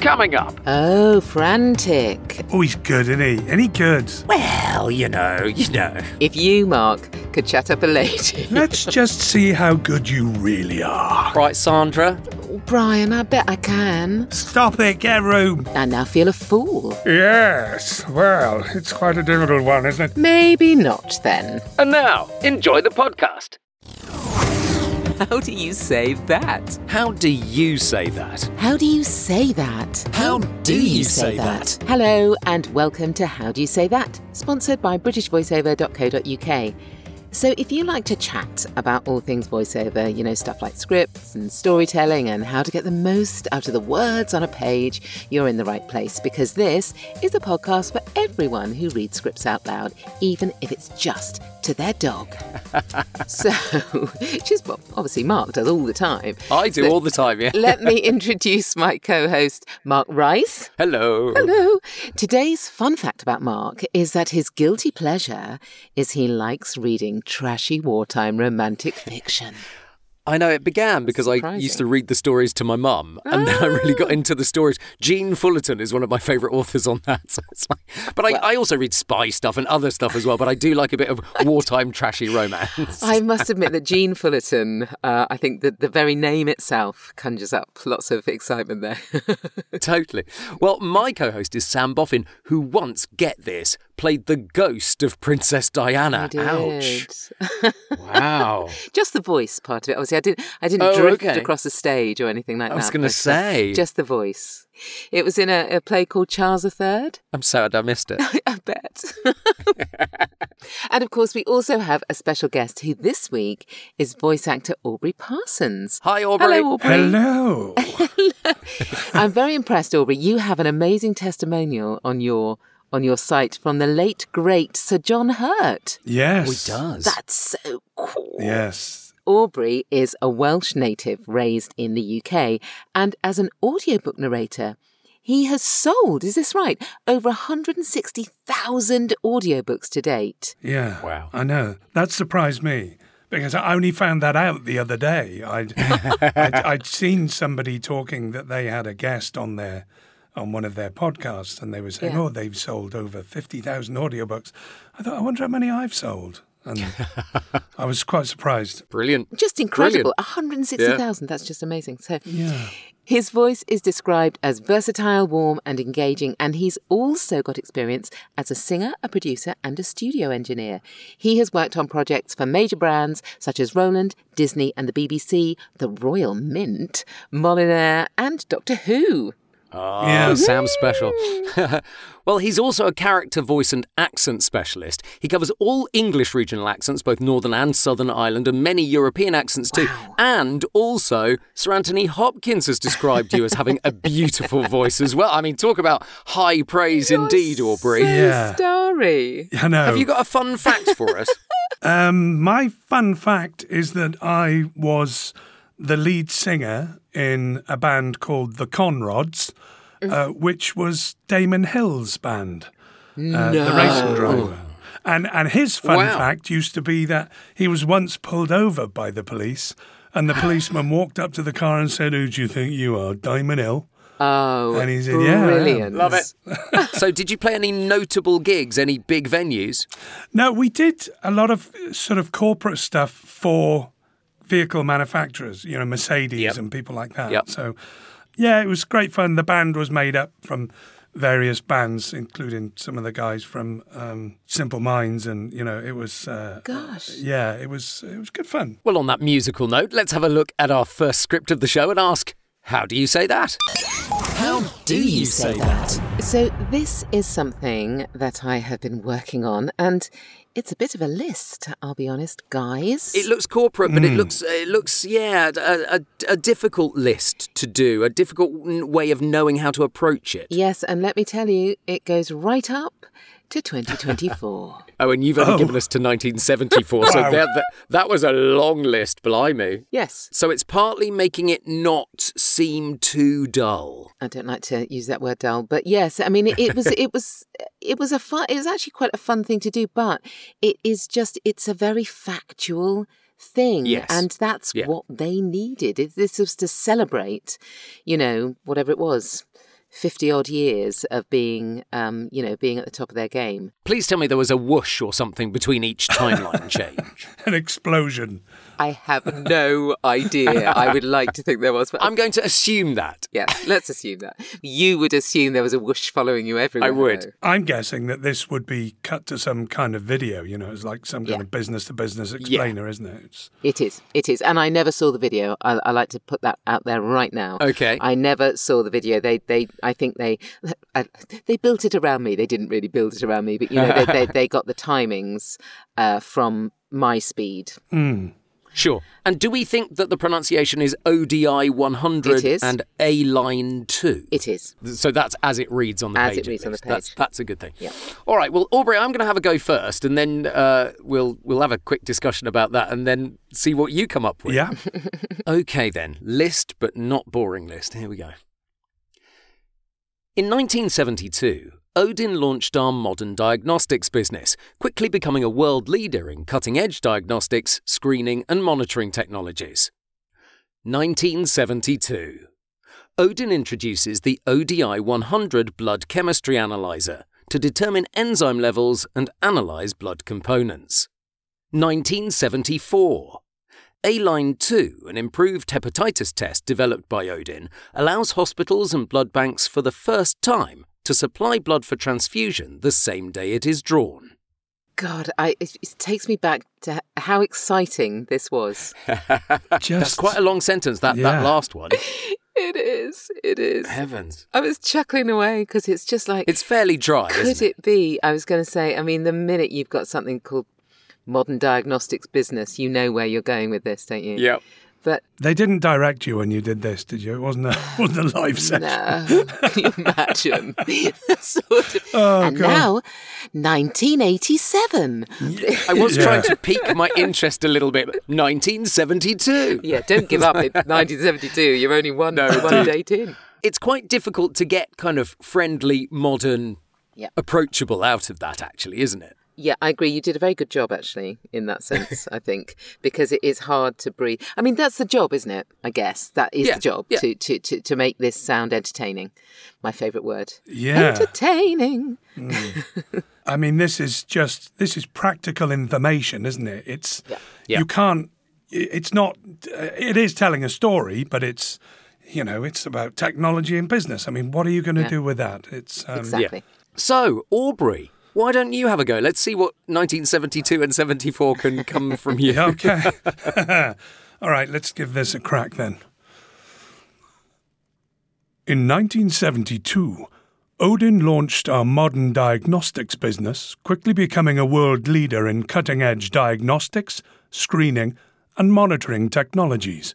Coming up, Oh, frantic. Oh, he's good, isn't he? Any good? Well, you know, you know. If you, Mark, could chat up a lady. Let's just see how good you really are. Right, Sandra? Brian, I bet I can. Stop it, get room. I now feel a fool. Yes, well, it's quite a difficult one, isn't it? Maybe not then. and now, enjoy the podcast. How do you say that? How do you say that? How do you say that? How do you say that? Hello and welcome to How Do You Say That, sponsored by BritishVoiceover.co.uk. So, if you like to chat about all things voiceover, you know, stuff like scripts and storytelling and how to get the most out of the words on a page, you're in the right place because this is a podcast for everyone who reads scripts out loud, even if it's just to their dog. so, which is what obviously Mark does all the time. I do So- all the time, yeah. Let me introduce my co host, Mark Rice. Hello. Hello. Today's fun fact about Mark is that his guilty pleasure is he likes reading trashy wartime romantic fiction. I know it began because I used to read the stories to my mum, and then I really got into the stories. Jean Fullerton is one of my favourite authors on that. So it's like, but I, I also read spy stuff and other stuff as well. But I do like a bit of wartime trashy romance. I must admit that Jean Fullerton, uh, I think that the very name itself conjures up lots of excitement there. totally. Well, my co-host is Sam Boffin, who once, get this, played the ghost of Princess Diana. I did. Ouch! Wow. Just the voice part of it. Obviously, I didn't. I didn't Oh, drift okay. across the stage or anything like I that. was going to but, uh, say. just the voice. It was in a, a play called Charles III. I'm sad I missed it. I bet. and of course, we also have a special guest who this week is voice actor Aubrey Parsons. Hi, Aubrey. Hello, Aubrey. Hello. I'm very impressed, Aubrey. You have an amazing testimonial on your on your site from the late great Sir John Hurt. yes. Oh, he does. That's so cool. Yes. Aubrey is a Welsh native raised in the UK, and as an audiobook narrator, he has sold, is this right, over 160,000 audiobooks to date. Yeah. Wow. I know. That surprised me because I only found that out the other day. I'd, I'd, I'd seen somebody talking that they had a guest on their on one of their podcasts and they were saying, Yeah. oh, they've sold over 50,000 audiobooks. I thought, I wonder how many I've sold. And I was quite surprised. Brilliant. Just incredible. Brilliant. 160,000. That's just amazing. So, Yeah. his voice is described as versatile, warm, and engaging, and he's also got experience as a singer, a producer, and a studio engineer. He has worked on projects for major brands such as Roland, Disney, and the BBC, the Royal Mint, Molyneux, and Doctor Who. Oh, Yeah. Sam's special. well, he's also a character voice and accent specialist. He covers all English regional accents, both Northern and Southern Ireland, and many European accents too. And also, Sir Anthony Hopkins has described you as having a beautiful voice as well. I mean, talk about high praise indeed, Aubrey. So Yeah. starry. I know. Have you got a fun fact for us? Um, my fun fact is that I was the lead singer in a band called the Conrods, uh, which was Damon Hill's band, uh, the racing driver. And and his fun Wow. fact used to be that he was once pulled over by the police, and the policeman walked up to the car and said, "Who do you think you are, Damon Hill?" Oh, And he said, "Yeah, I brilliant. Love it. so, did you play any notable gigs, any big venues? No, we did a lot of sort of corporate stuff for vehicle manufacturers, you know, Mercedes Yep. and people like that. Yep. So, yeah, it was great fun. The band was made up from various bands, including some of the guys from um, Simple Minds, and you know, it was. Uh, Gosh. Yeah, it was. It was good fun. Well, on that musical note, let's have a look at our first script of the show and ask, how do you say that? How do you say that? So, this is something that I have been working on, and it's a bit of a list, I'll be honest, guys. It looks corporate, but it hmm. looks it looks yeah a, a, a difficult list to do, a difficult way of knowing how to approach it. yes, and let me tell you, it goes right up to 2024. Oh, and you've only Oh. given us to 1974, so Wow. that, that that was a long list, blimey. yes, So it's partly making it not seem too dull. I don't like to use that word dull, but yes, I mean it, it was it was it was a fun it was actually quite a fun thing to do, but it is just it's a very factual thing Yes. and that's Yeah. what they needed. This was to celebrate, you know, whatever it was. 50 odd years of being, um, you know, being at the top of their game. Please tell me there was a whoosh or something between each timeline change. An explosion. I have no idea. I would like to think there was, but I'm going to assume that. yeah, let's assume that. You would assume there was a whoosh following you everywhere. I would. though. I'm guessing that this would be cut to some kind of video. You know, it's like some kind Yeah. of business to business explainer, isn't it? It's, It is. It is. And I never saw the video. I, I like to put that out there right now. Okay. I never saw the video. They, they, I think they, I, they built it around me. They didn't really build it around me, but you know, they, they, they got the timings uh, from my speed. Sure. And do we think that the pronunciation is ODI 100 It is. and A line 2? It is. So that's as it reads on the As page. it reads on the least. That's, page. that's a good thing. Yeah. All right. Well, Aubrey, I'm going to have a go first, and then uh, we'll we'll have a quick discussion about that, and then see what you come up with. yeah. Okay, then. List, but not boring list. Here we go. In 1972, Odin launched our modern diagnostics business, quickly becoming a world leader in cutting edge diagnostics, screening, and monitoring technologies. 1972. Odin introduces the ODI 100 blood chemistry analyzer to determine enzyme levels and analyze blood components. 1974. A-Line 2, an improved hepatitis test developed by Odin, allows hospitals and blood banks for the first time to supply blood for transfusion the same day it is drawn. God, I, it, it takes me back to how exciting this was. That's Just quite a long sentence, that, Yeah. that last one. It is. It is. Heavens. I was chuckling away because it's just like, It's fairly dry, could isn't it? it be? I was going to say, I mean, the minute you've got something called modern diagnostics business, you know where you're going with this, don't you? Yep. But They didn't direct you when you did this, did you? It wasn't a, wasn't a live session. no, can you imagine? sort of. Oh, and God. now, 1987. I was Yeah. trying to pique my interest a little bit. 1972. Yeah, don't give up. It's 1972. You're only one, one date in. It's quite difficult to get kind of friendly, modern, Yeah. approachable out of that, actually, isn't it? Yeah, I agree. You did a very good job, actually, in that sense, I think, because it is hard to breathe. I mean, that's the job, isn't it? I guess that is Yeah, the job yeah. to, to, to, to make this sound entertaining. My favourite word. Yeah. Entertaining. I mean, this is just this is practical information, isn't it? It's Yeah. you can't. It's not. uh, It is telling a story, but it's you know it's about technology and business. I mean, what are you going to Yeah. do with that? It's um, Exactly. So, Aubrey, why don't you have a go? Let's see what 1972 and 74 can come from you. Okay. All right, let's give this a crack then. In 1972, Odin launched our modern diagnostics business, quickly becoming a world leader in cutting edge diagnostics, screening, and monitoring technologies.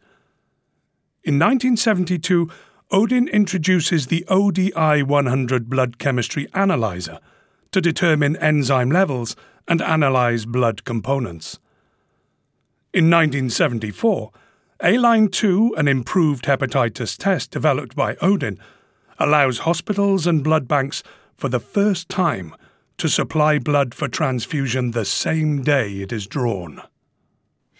In 1972, Odin introduces the ODI 100 blood chemistry analyzer to determine enzyme levels and analyze blood components. In 1974, A-Line 2, an improved hepatitis test developed by Odin, allows hospitals and blood banks for the first time to supply blood for transfusion the same day it is drawn.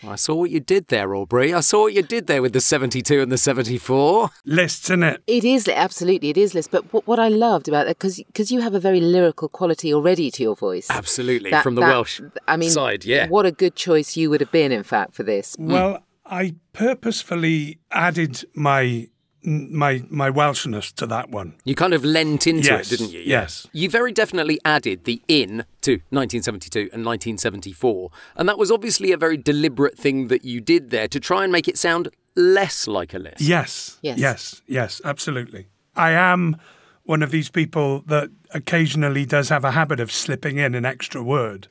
I saw what you did there, Aubrey. I saw what you did there with the 72 and the 74. Lists in it. It is absolutely it is Liz. But what, what I loved about that because because you have a very lyrical quality already to your voice. Absolutely, That- from the that- Welsh I mean, side, yeah. What a good choice you would have been, in fact, for this. Well, I purposefully added my my my Welshness to that one. You kind of lent into Yes, it, didn't you? yes. You very definitely added the in to 1972 and 1974. And that was obviously a very deliberate thing that you did there to try and make it sound less like a list. Yes. Yes. Yes. Yes. Absolutely. I am one of these people that occasionally does have a habit of slipping in an extra word,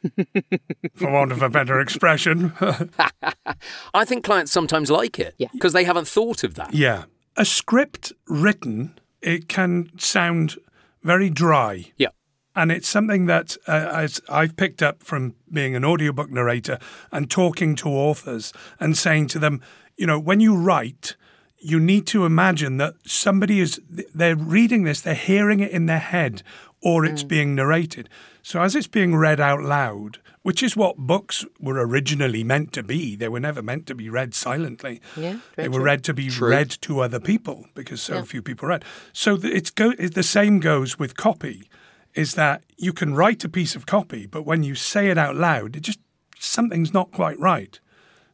for want of a better expression. I think clients sometimes like it Yeah. because they haven't thought of that. yeah. A script written, it can sound very dry. Yeah. And it's something that uh, as I've picked up from being an audiobook narrator and talking to authors and saying to them, you know, when you write, you need to imagine that somebody is they're reading this, they're hearing it in their head, or it's being narrated. So as it's being read out loud, which is what books were originally meant to be, they were never meant to be read silently. Yeah, they were true. read to be True. read to other people because so few people read. So it's go- the same goes with copy. Is that you can write a piece of copy, but when you say it out loud, it just something's not quite right.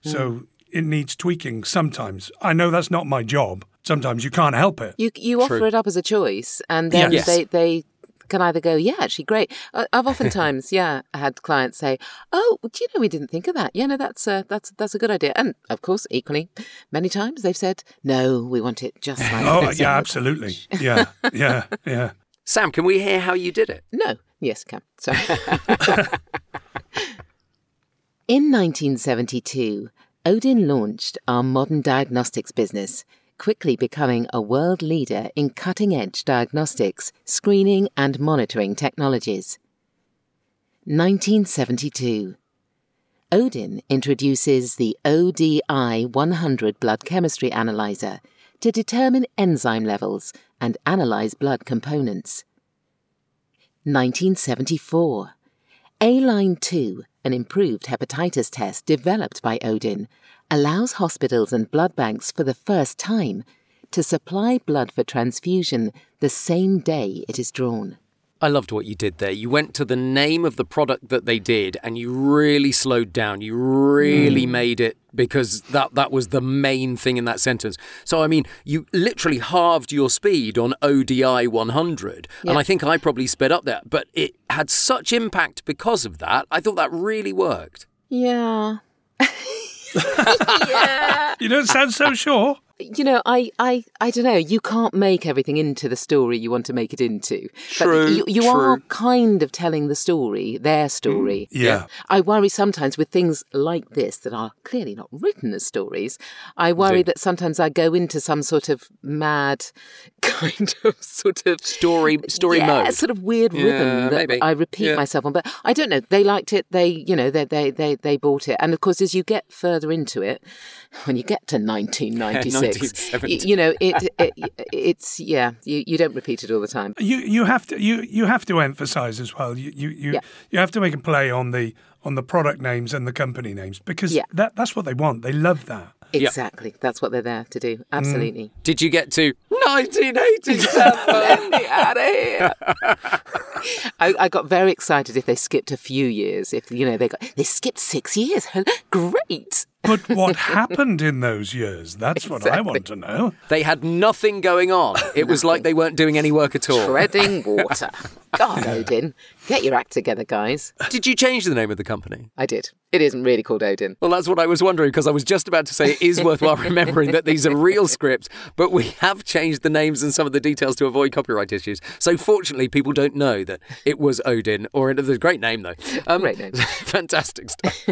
So hmm. it needs tweaking sometimes. I know that's not my job. Sometimes you can't help it. You you offer True. it up as a choice, and then Yes. they they can either go, yeah, actually great. I- I've oftentimes, yeah, had clients say, oh, do you know we didn't think of that? Yeah, no, that's a, that's that's a good idea. And of course, equally, many times they've said, no, we want it just like Oh this." yeah, absolutely. Yeah, yeah, yeah. Sam, can we hear how you did it? No, yes, can. Sorry. In 1972, Odin launched our modern diagnostics business, quickly becoming a world leader in cutting edge diagnostics, screening, and monitoring technologies. 1972. Odin introduces the ODI 100 blood chemistry analyzer to determine enzyme levels and analyze blood components. 1974. A-Line 2, an improved hepatitis test developed by Odin, allows hospitals and blood banks for the first time to supply blood for transfusion the same day it is drawn. I loved what you did there. You went to the name of the product that they did and you really slowed down. You really mm. made it because that, that was the main thing in that sentence. So, I mean, you literally halved your speed on ODI 100. And I think I probably sped up there, but it had such impact because of that. I thought that really worked. Yeah. yeah. You don't sound so sure. You know, I, I, I don't know. You can't make everything into the story you want to make it into. True, But you, you are kind of telling the story, their mm, story. Yeah. I worry sometimes with things like this that are clearly not written as stories. I worry that sometimes I go into some sort of mad kind of sort of Story, story yeah, mode. sort of weird Yeah, rhythm that maybe. I repeat myself on. But I don't know. They liked it. They, you know, they, they, they, they bought it. And of course, as you get further into it, when you get to 1996, y- 1970. you know, it, it, it's yeah, you, you don't repeat it all the time. You you have to you you have to emphasize as well. You you you, Yeah. you have to make a play on the on the product names and the company names because Yeah. that that's what they want. They love that. Exactly. That's what they're there to do. Mm. Absolutely. Did you get to 1987? Let out of here. I, I got very excited if they skipped a few years. If you know they got they skipped six years. Great. But what happened in those years? That's what I want to know. they had nothing going on. It was like they weren't doing any work at all. Treading water. God, Odin, get your act together, guys. Did you change the name of the company? I did. It isn't really called Odin. Well, that's what I was wondering because I was just about to say it is worthwhile remembering that these are real scripts, but we have changed the names and some of the details to avoid copyright issues. So, fortunately, people don't know that it was Odin, or it's a great name though. Um, Great name. fantastic stuff.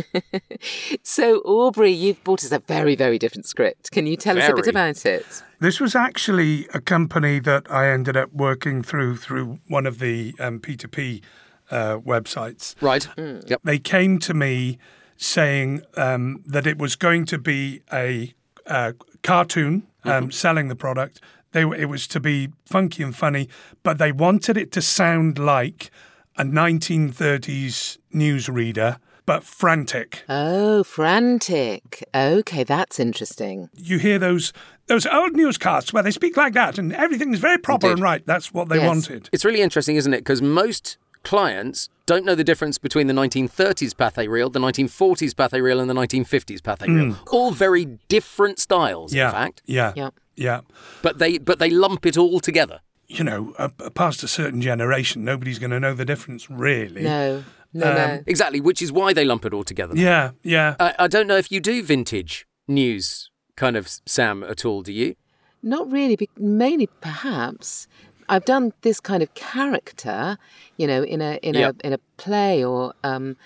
So, Aubrey, you've brought us a very, very different script. Can you tell us a bit about it? This was actually a company that I ended up working through through one of the um, P2P uh, websites. Right. Yep. They came to me saying um, that it was going to be a uh, cartoon um, selling the product. They were- it was to be funky and funny, but they wanted it to sound like a 1930s newsreader, but frantic. Oh, frantic. Okay, that's interesting. you hear those those old newscasts where they speak like that and everything is very proper and right. That's what they Yes. wanted. It's really interesting, isn't it? Because most clients don't know the difference between the 1930s Pathé reel, the 1940s Pathé reel, and the 1950s Pathé reel. All very different styles, Yeah, in fact. yeah, Yeah. yeah. But they but they lump it all together. You know, uh, past a certain generation, nobody's going to know the difference, really. No, no, no. Exactly, which is why they lump it all together. Yeah, yeah. I, I don't know if you do vintage news, kind of, Sam, at all, do you? Not really, be- mainly perhaps. I've done this kind of character, you know, in a in Yep. a in a play or um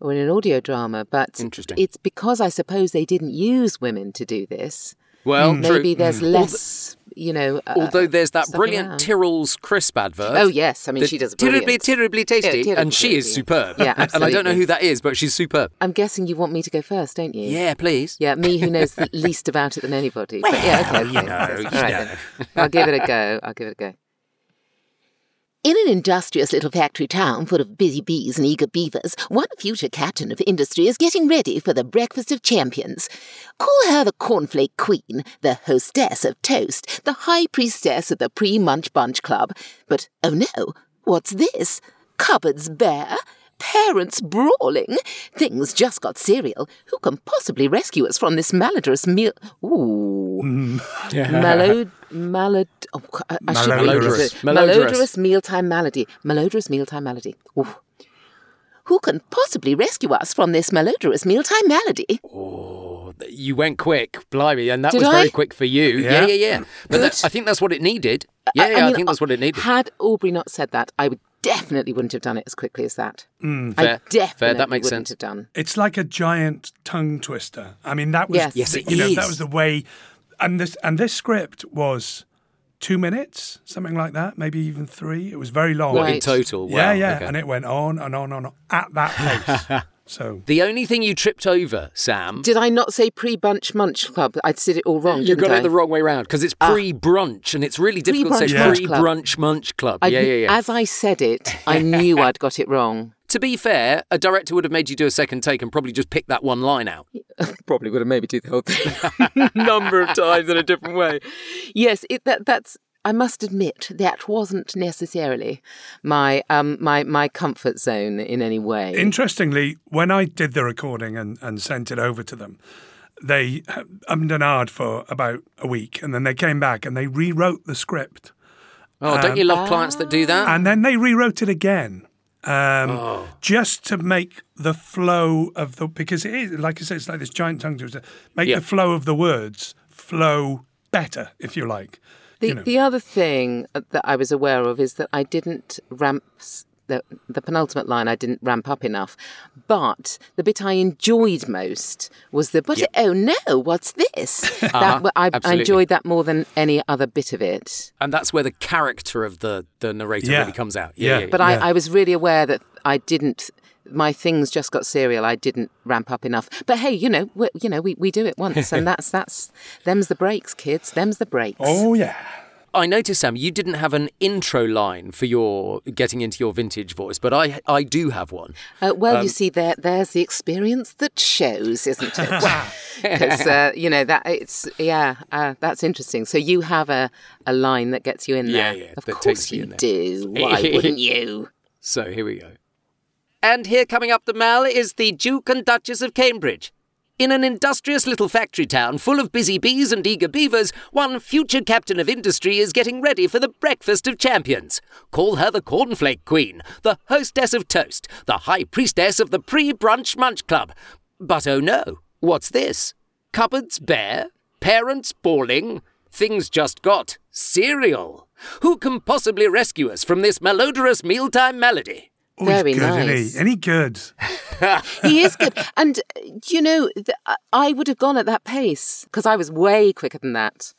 or in an audio drama, but Interesting. it's because I suppose they didn't use women to do this. Well, true. Maybe there's less, you know. Uh, Although there's that brilliant around. Tyrrell's crisp advert. Oh yes, I mean she does terribly, terribly tasty, Yeah, terribly and she is superb. Yeah, absolutely. And I don't know who that is, but she's superb. I'm guessing you want me to go first, don't you? Yeah, please. Yeah, me who knows the least about it than anybody. But yeah, okay, okay. you know, you right know. then. I'll give it a go. I'll give it a go. In an industrious little factory town full of busy bees and eager beavers, one future captain of industry is getting ready for the breakfast of champions. Call her the cornflake queen, the hostess of toast, the high priestess of the pre-munch bunch club. But oh no, what's this? Cupboards bare? Parents brawling? Things just got cereal. Who can possibly rescue us from this malodorous meal? Ooh. Mm. Malod... Malod... Oh, I, I should read Malodorous. this. Malodorous. Malodorous mealtime malady. Malodorous mealtime malady. Ooh. Who can possibly rescue us from this malodorous mealtime malady? Oh, you went quick, blimey, and that Did was I? very quick for you. Yeah, Yeah. yeah, yeah. But that, I think that's what it needed. Yeah, yeah, I, mean, think that's what it needed. Had Aubrey not said that, I would definitely wouldn't have done it as quickly as that. I Mm, Fair. definitely Fair, that makes wouldn't sense. have done. It's like a giant tongue twister. I mean, that was Yes. Yes, it you know that is. was the way, and this and this script was two minutes, something like that, maybe even three. It was very long. What, in Right. total? Yeah, yeah, okay. and it went on and on and on at that pace. so The only thing you tripped over, Sam, Did I not say pre-bunch munch club? I said it all wrong. you didn't got I? it the wrong way round because it's ah. pre-brunch and it's really difficult to say Pre-brunch munch club. pre-brunch munch club. I- yeah, yeah, yeah. As I said it, I knew I'd got it wrong. to be fair, a director would have made you do a second take and probably just pick that one line out. Probably would have maybe do the whole thing a number of times in a different way. Yes, it, that that's. I must admit that wasn't necessarily my um my my comfort zone in any way. interestingly, when I did the recording and, and sent it over to them, they ummed and ahed for about a week, and then they came back and they rewrote the script, Oh, don't you love clients that do that? and then they rewrote it again. Um, Oh. Just to make the flow of the because it is like I said, it's like this giant tongue twister. Make Yeah. the flow of the words flow better, if you like. The, you know. the other thing that I was aware of is that I didn't ramp the, the penultimate line. I didn't ramp up enough, but the bit I enjoyed most was the. But oh no, what's this? that uh-huh. I, I enjoyed that more than any other bit of it. and that's where the character of the, the narrator Yeah. really comes out. Yeah, Yeah. yeah, yeah. But Yeah. I, I was really aware that I didn't. My things just got cereal. I didn't ramp up enough. But hey, you know, we, you know, we, we do it once, and that's that's them's the breaks, kids. Them's the breaks. Oh yeah. I noticed, Sam, you didn't have an intro line for your getting into your vintage voice, but I I do have one. Uh, well, Um, you see, there there's the experience that shows, isn't it? Because uh, you know that it's yeah, uh, that's interesting. So you have a, a line that gets you in Yeah, there. yeah, yeah, of that course takes me you in there. do. Why wouldn't you? So here we go. And here coming up the mall is the Duke and Duchess of Cambridge. In an industrious little factory town full of busy bees and eager beavers, one future captain of industry is getting ready for the breakfast of champions. Call her the cornflake queen, the hostess of toast, the high priestess of the pre-brunch munch club. But oh no, what's this? Cupboards bare, parents bawling, things just got cereal. Who can possibly rescue us from this malodorous mealtime malady? Oh, Very he's good, nice. isn't he? And he good. He is good, and uh, you know, th- I- I would have gone at that pace because I was way quicker than that.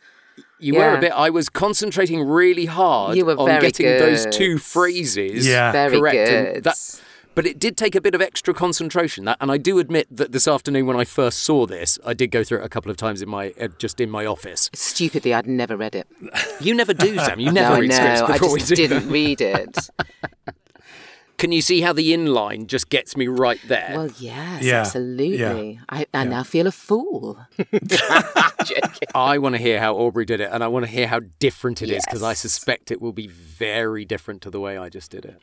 You were a bit. I was concentrating really hard You were on very getting those two phrases Yeah. Very correct. good. That, but it did take a bit of extra concentration. That, and I do admit that this afternoon when I first saw this, I did go through it a couple of times in my uh, just in my office. Stupidly, I'd never read it. You never do, Sam. You never no, I read scripts know. I before just we do. didn't read it. Can you see how the inline just gets me right there? Well, yes, Yeah, absolutely. I, I now feel a fool. I want to hear how Aubrey did it, and I want to hear how different it is because I suspect it will be very different to the way I just did it.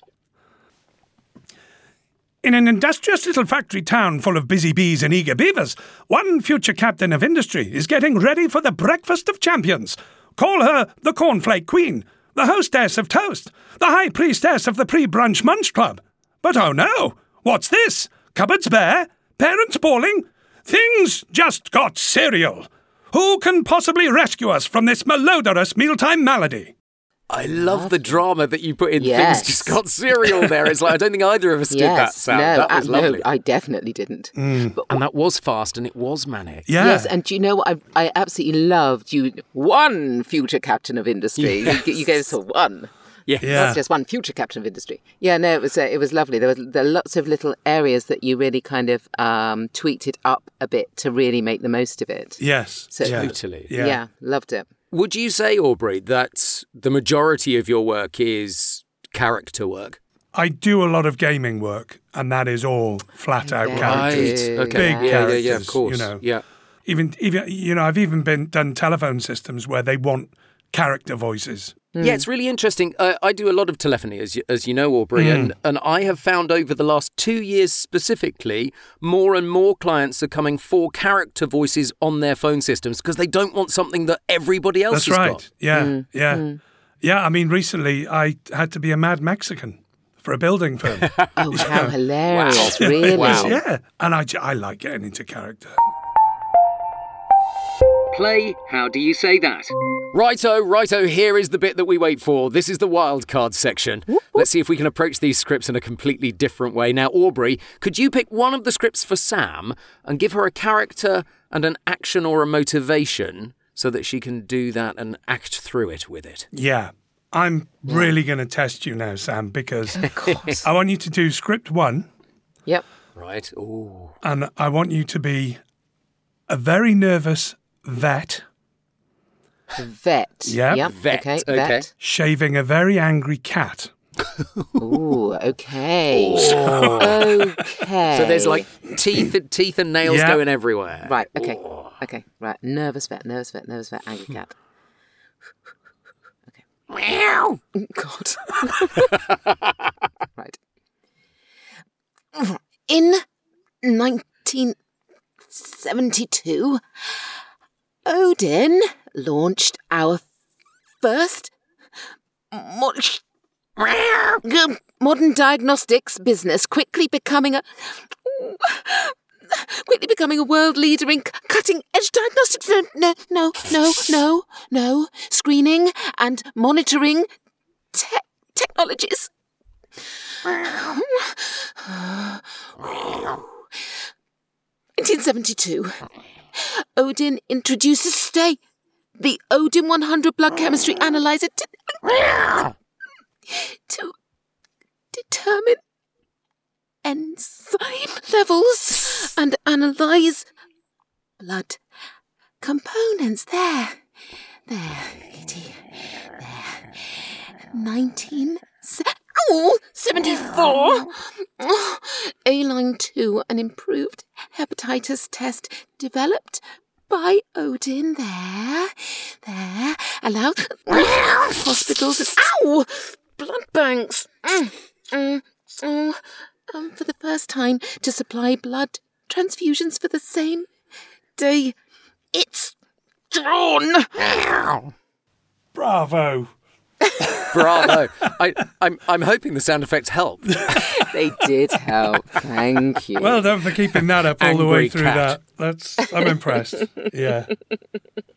In an industrious little factory town full of busy bees and eager beavers, one future captain of industry is getting ready for the breakfast of champions. Call her the cornflake queen, the hostess of toast, the high priestess of the pre-brunch munch club. But oh no, what's this? Cupboards bare, parents bawling, things just got cereal. Who can possibly rescue us from this malodorous mealtime malady? I love the drama that you put in Yes. things just got cereal there. It's like I don't think either of us did that yes, sound. no, that was uh, no. I definitely didn't. Mm. and that was fast and it was manic. Yeah. Yes, and do you know what? I, I absolutely loved you. One future captain of industry. You, you gave us a one. Yeah. Yeah. Not just one future captain of industry. Yeah, no, it was uh, it was lovely. There were there were lots of little areas that you really kind of um, tweaked it up a bit to really make the most of it. Yes. So- yeah. Totally. Yeah. yeah loved it. Would you say, Aubrey, that the majority of your work is character work? I do a lot of gaming work, and that is all flat out Right. characters. Okay. Big yeah, yeah, yeah, of characters, course. you know. Yeah. Even, even, you know, I've even been done telephone systems where they want character voices. Yeah, hmm. it's really interesting. Uh, I do a lot of telephony, as you, as you know, Aubrey, and, hmm. and I have found over the last two years specifically, more and more clients are coming for character voices on their phone systems because they don't want something that everybody else That's has right. got. Yeah, hmm. yeah, yeah. I mean, recently I had to be a mad Mexican for a building firm. Oh, how hilarious! Really? Wow. yeah, and I, I like getting into character. Play How Do You Say That? Righto, righto, here is the bit that we wait for. This is the wildcard section. Let's see if we can approach these scripts in a completely different way. Now, Aubrey, could you pick one of the scripts for Sam and give her a character and an action or a motivation so that she can do that and act through it with it? Yeah, I'm really going to test you now, Sam, because I want you to do script one, Yep. Right. Ooh. and I want you to be a very nervous vet Vet. Yep. Yep. Vet, Okay. okay. Vet. shaving a very angry cat. Ooh. Okay. Oh. Okay. So there's like teeth, teeth and nails Yeah. going everywhere. Right. Okay. Okay. Right. Nervous vet. Nervous vet. Nervous vet. Angry cat. okay. Meow. God. right. In 1972, Odin launched our first um, modern diagnostics business, quickly becoming a quickly becoming a world leader in cutting edge diagnostics. No, no, no, no, no, no. Screening and monitoring te- technologies. 1972. Odin introduces Stay, the Odin 100 blood chemistry analyzer, to, to determine enzyme levels and analyze blood components. There, there, Kitty, there. 19. se- Oh, 74. Oh, A-line 2, an improved hepatitis test developed by Odin. There, there. Allowed hospitals ow, blood banks. Mm, mm, mm. Um, for the first time to supply blood transfusions for the same day. It's drawn. Bravo. Bravo. I, I'm, I'm hoping the sound effects help. They did help. Thank you. Well done for keeping that up all the way through cat. that. That's I'm impressed. Yeah.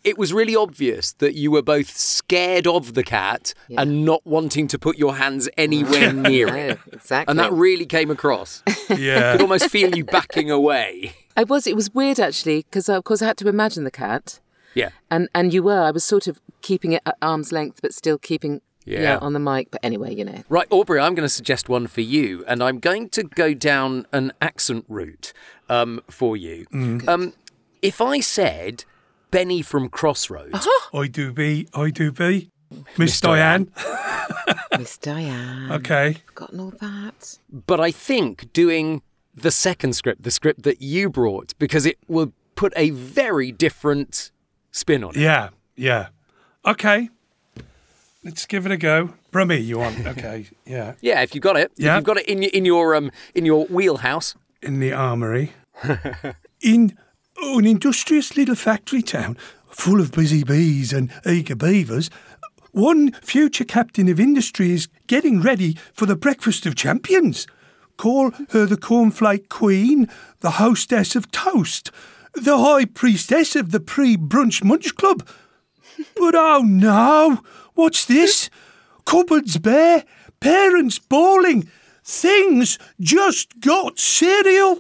It was really obvious that you were both scared of the cat and not wanting to put your hands anywhere near No, it. exactly. And that really came across. I Yeah. could almost feel you backing away. I was. It was weird actually, because of uh, course I had to imagine the cat, Yeah. and and you were. I was sort of keeping it at arm's length, but still keeping Yeah. yeah, on the mic. But anyway, you know. Right, Aubrey, I'm going to suggest one for you, and I'm going to go down an accent route um, for you. Um, if I said Benny from Crossroads, I do be, I do be. Miss Diane. Diane. Miss Diane. Okay. Forgotten all that. but I think doing the second script, the script that you brought, because it will put a very different spin on it. Yeah. Yeah. Okay. Let's give it a go. Brummy, you want? Okay. Yeah. Yeah, if you've got it, Yeah. if you've got it in your in your um in your wheelhouse. In the armoury. in oh, an industrious little factory town full of busy bees and eager beavers, one future captain of industry is getting ready for the breakfast of champions. Call her the cornflake queen, the hostess of toast, the high priestess of the pre brunch munch club. But oh no, what's this? cupboards bare, parents bawling, things just got cereal.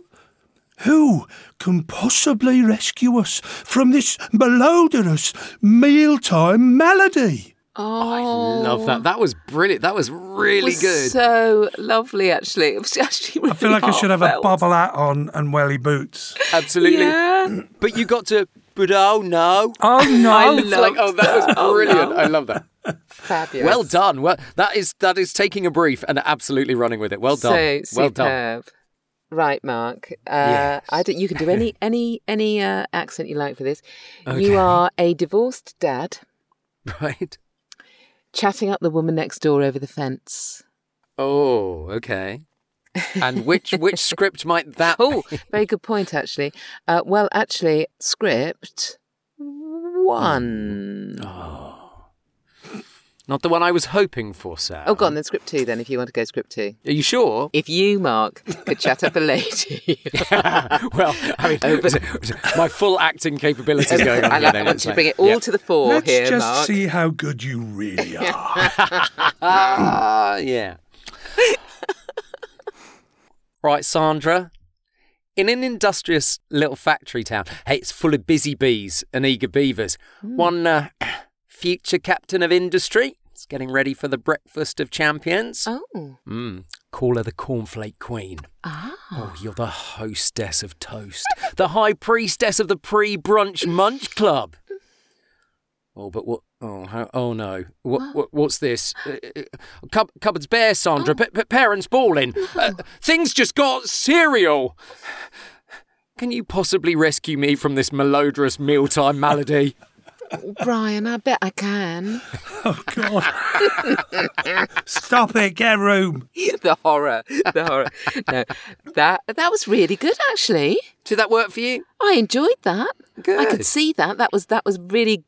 Who can possibly rescue us from this melodious mealtime melody? Oh, I Love that. That was brilliant. That was really was good. So lovely, actually. It was actually. Really I feel like I should have a bubble hat on and welly boots. Absolutely. Yeah. But you got to. But oh no. Oh no! It's like, oh, that was Oh, brilliant. no. I love that. Fabulous. Well done. Well, that is that is taking a brief and absolutely running with it. Well done. So well done. Right, Mark. Uh, I don't, you can do any any any uh, accent you like for this. Okay. You are a divorced dad Right. Chatting up the woman next door over the fence. Oh, okay. And which which script might that? Oh, very good point, actually. Uh, well, actually, script one. Not the one I was hoping for, Sam. Oh, go on, then script two, then, if you want to go script two. Are you sure? If you, Mark, could chat up a lady. well, I mean, my full acting capabilities going on I, here. like, then, I want you to like- bring it all yeah. to the fore Let's here, just Mark. see how good you really are. Ah, yeah. right, Sandra. In an industrious little factory town, hey, it's full of busy bees and eager beavers. One uh, future captain of industry is getting ready for the breakfast of champions. Oh. Mm, call her the cornflake queen. Ah. Oh, you're the hostess of toast, the high priestess of the pre-brunch munch club. Oh, but what? Oh, how, oh no! What, what? What's this? Uh, uh, cup, cupboards bare, Sandra. Pa- pa- parents bawling. Uh, things just got cereal. Can you possibly rescue me from this malodorous mealtime malady? Brian, I bet I can. Oh God! Stop it! Get room. the horror. The horror. No, that that was really good actually. Did that work for you? I enjoyed that. Good. I could see that. That was that was really.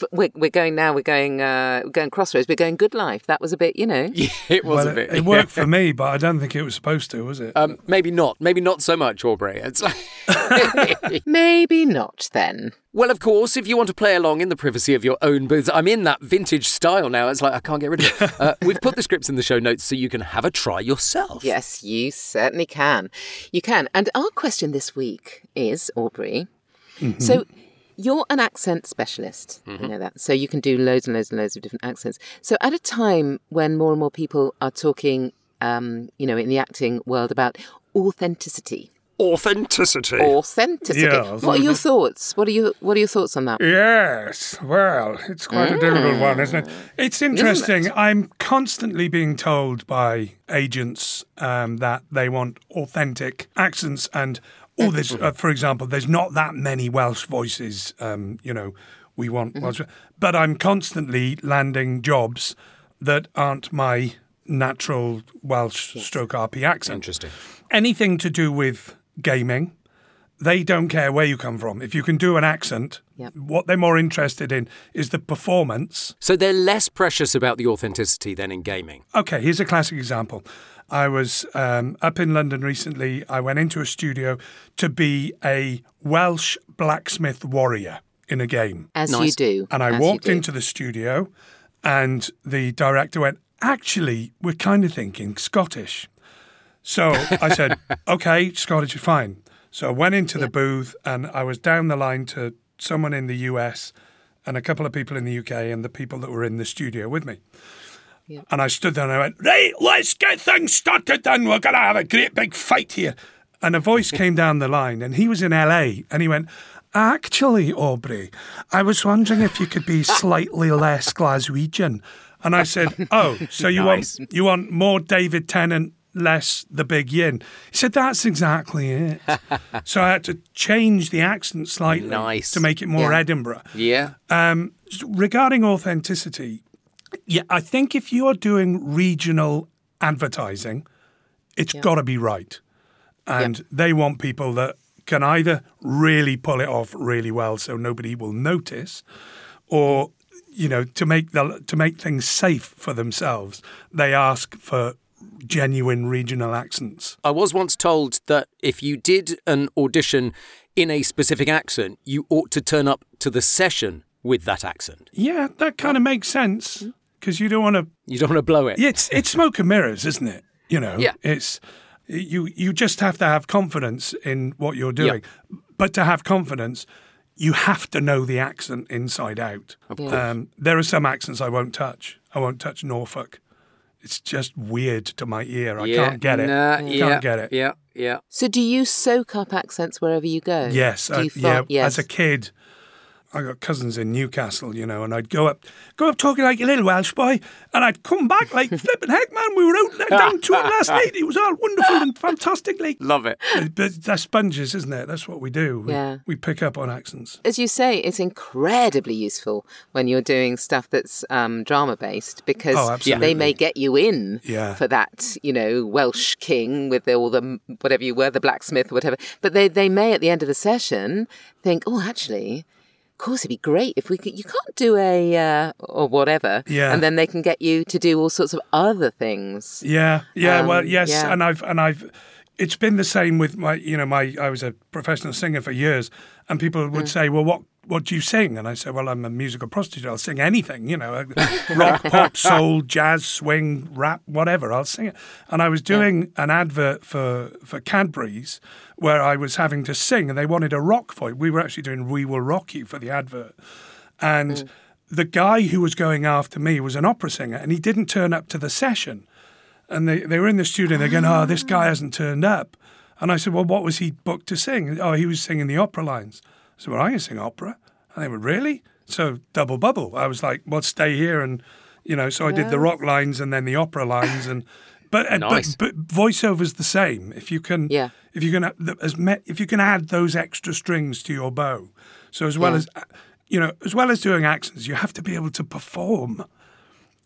F- We're, we're going now. We're going. Uh, we're going crossroads. We're going good life. That was a bit, you know. Yeah, it was Well, a bit. it, it worked for me, but I don't think it was supposed to, was it? Um, maybe not. Maybe not so much, Aubrey. It's like. Maybe not then. Well, of course, if you want to play along in the privacy of your own booth, I'm in that vintage style now. It's like I can't get rid of it. Uh, we've put the scripts in the show notes so you can have a try yourself. Yes, you certainly can. You can. And our question this week is Aubrey. So you're an accent specialist. You know that. So you can do loads and loads and loads of different accents. So at a time when more and more people are talking, um, you know, in the acting world about authenticity. Authenticity. Authenticity. Yes. What are your thoughts? What are your What are your thoughts on that? Yes, well, it's quite a difficult one, isn't it? It's interesting. I'm constantly being told by agents um, that they want authentic accents, and oh, there's, uh, for example, there's not that many Welsh voices. Um, you know, we want Welsh, but I'm constantly landing jobs that aren't my natural Welsh stroke RP accent. Interesting. Anything to do with gaming, they don't care where you come from. If you can do an accent, Yep. what they're more interested in is the performance. So they're less precious about the authenticity than in gaming. Okay, here's a classic example. I was um, up in London recently. I went into a studio to be a Welsh blacksmith warrior in a game. As you do. And I as walked into the studio, and the director went, Actually, we're kind of thinking Scottish. So I said, Okay, Scottish is fine. So I went into the booth, and I was down the line to someone in the US and a couple of people in the UK and the people that were in the studio with me. And I stood there and I went, Right, let's get things started then. We're going to have a great big fight here. And a voice came down the line, and he was in LA, and he went, Actually, Aubrey, I was wondering if you could be slightly less Glaswegian. And I said, Oh, so you Nice. want you want more David Tennant, less the big yin? He said, That's exactly it. so I had to change the accent slightly Nice. to make it more Yeah. Edinburgh. Yeah. Um, regarding authenticity, yeah, I think if you are doing regional advertising, it's got to be right. And they want people that can either really pull it off really well so nobody will notice or you know to make the to make things safe for themselves they ask for genuine regional accents. I was once told that if you did an audition in a specific accent, you ought to turn up to the session with that accent. yeah that kind of makes sense mm-hmm. Because you don't want to. You don't want to blow it. It's it's smoke and mirrors, isn't it? You know, Yeah. It's you you just have to have confidence in what you're doing, but to have confidence. You have to know the accent inside out. Um, there are some accents I won't touch. I won't touch Norfolk. It's just weird to my ear. I yeah. can't get it. Nah, can't yeah, get it. Yeah, yeah. So do you soak up accents wherever you go? Yes, Do uh, you yeah. yes. As a kid, I got cousins in Newcastle, you know, and I'd go up, go up talking like a little Welsh boy, and I'd come back like flipping heck, man. We were out there down to it last night. It was all wonderful and fantastic. Like, Love it. but, but that's sponges, isn't it? That's what we do. We, Yeah. we pick up on accents. As you say, it's incredibly useful when you're doing stuff that's um, drama based because Oh, they may get you in Yeah. for that, you know, Welsh king with all the whatever you were, the blacksmith, whatever. But they, they may at the end of the session think, oh, actually, of course, it'd be great if we could. You can't do a uh, or whatever, Yeah. and then they can get you to do all sorts of other things. Yeah, yeah. well, Um, yes, yeah. and I've and I've. It's been the same with my, you know, my. I was a professional singer for years, and people would say, "Well, what what do you sing?" And I said, "Well, I'm a musical prostitute. I'll sing anything, you know, rock, pop, soul, jazz, swing, rap, whatever. I'll sing it." And I was doing an advert for for Cadbury's where I was having to sing, and they wanted a rock voice. We were actually doing "We Will Rock You" for the advert, and mm. the guy who was going after me was an opera singer, and he didn't turn up to the session and they, they were in the studio and they're going, oh, this guy hasn't turned up. And I said, well, what was he booked to sing? Oh, he was singing the opera lines. Said, well, I can sing opera. And they were, really? So double bubble. I was like, well, stay here. And, you know, so I did the rock lines and then the opera lines. And, but, uh, Nice. but, but voiceover's the same. If you can, Yeah. if you can, as me, if you can add those extra strings to your bow. So as well Yeah. as, uh, you know, as well as doing accents, you have to be able to perform.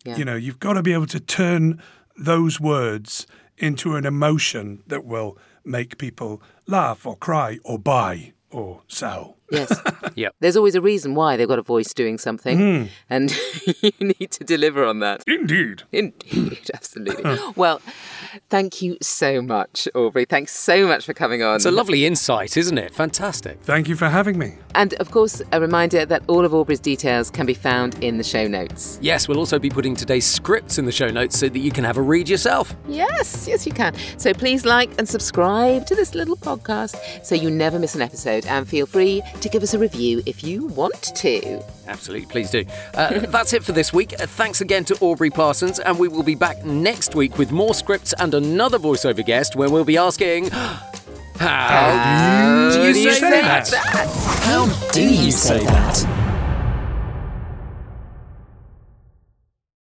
Yeah. You know, you've got to be able to turn those words into an emotion that will make people laugh or cry or buy or sell. Yes. Yep. There's always a reason why they've got a voice doing something, Hmm. and you need to deliver on that. Indeed. Indeed, absolutely. well, thank you so much, Aubrey. Thanks so much for coming on. It's a lovely insight, isn't it? Fantastic. Thank you for having me. and of course, a reminder that all of Aubrey's details can be found in the show notes. Yes, we'll also be putting today's scripts in the show notes so that you can have a read yourself. Yes, yes, you can. So please like and subscribe to this little podcast so you never miss an episode. And feel free to give us a review if you want to. Absolutely, please do. Uh, that's it for this week. Uh, thanks again to Aubrey Parsons, and we will be back next week with more scripts and another voiceover guest where we'll be asking. How, do you, say, that? How do you say that?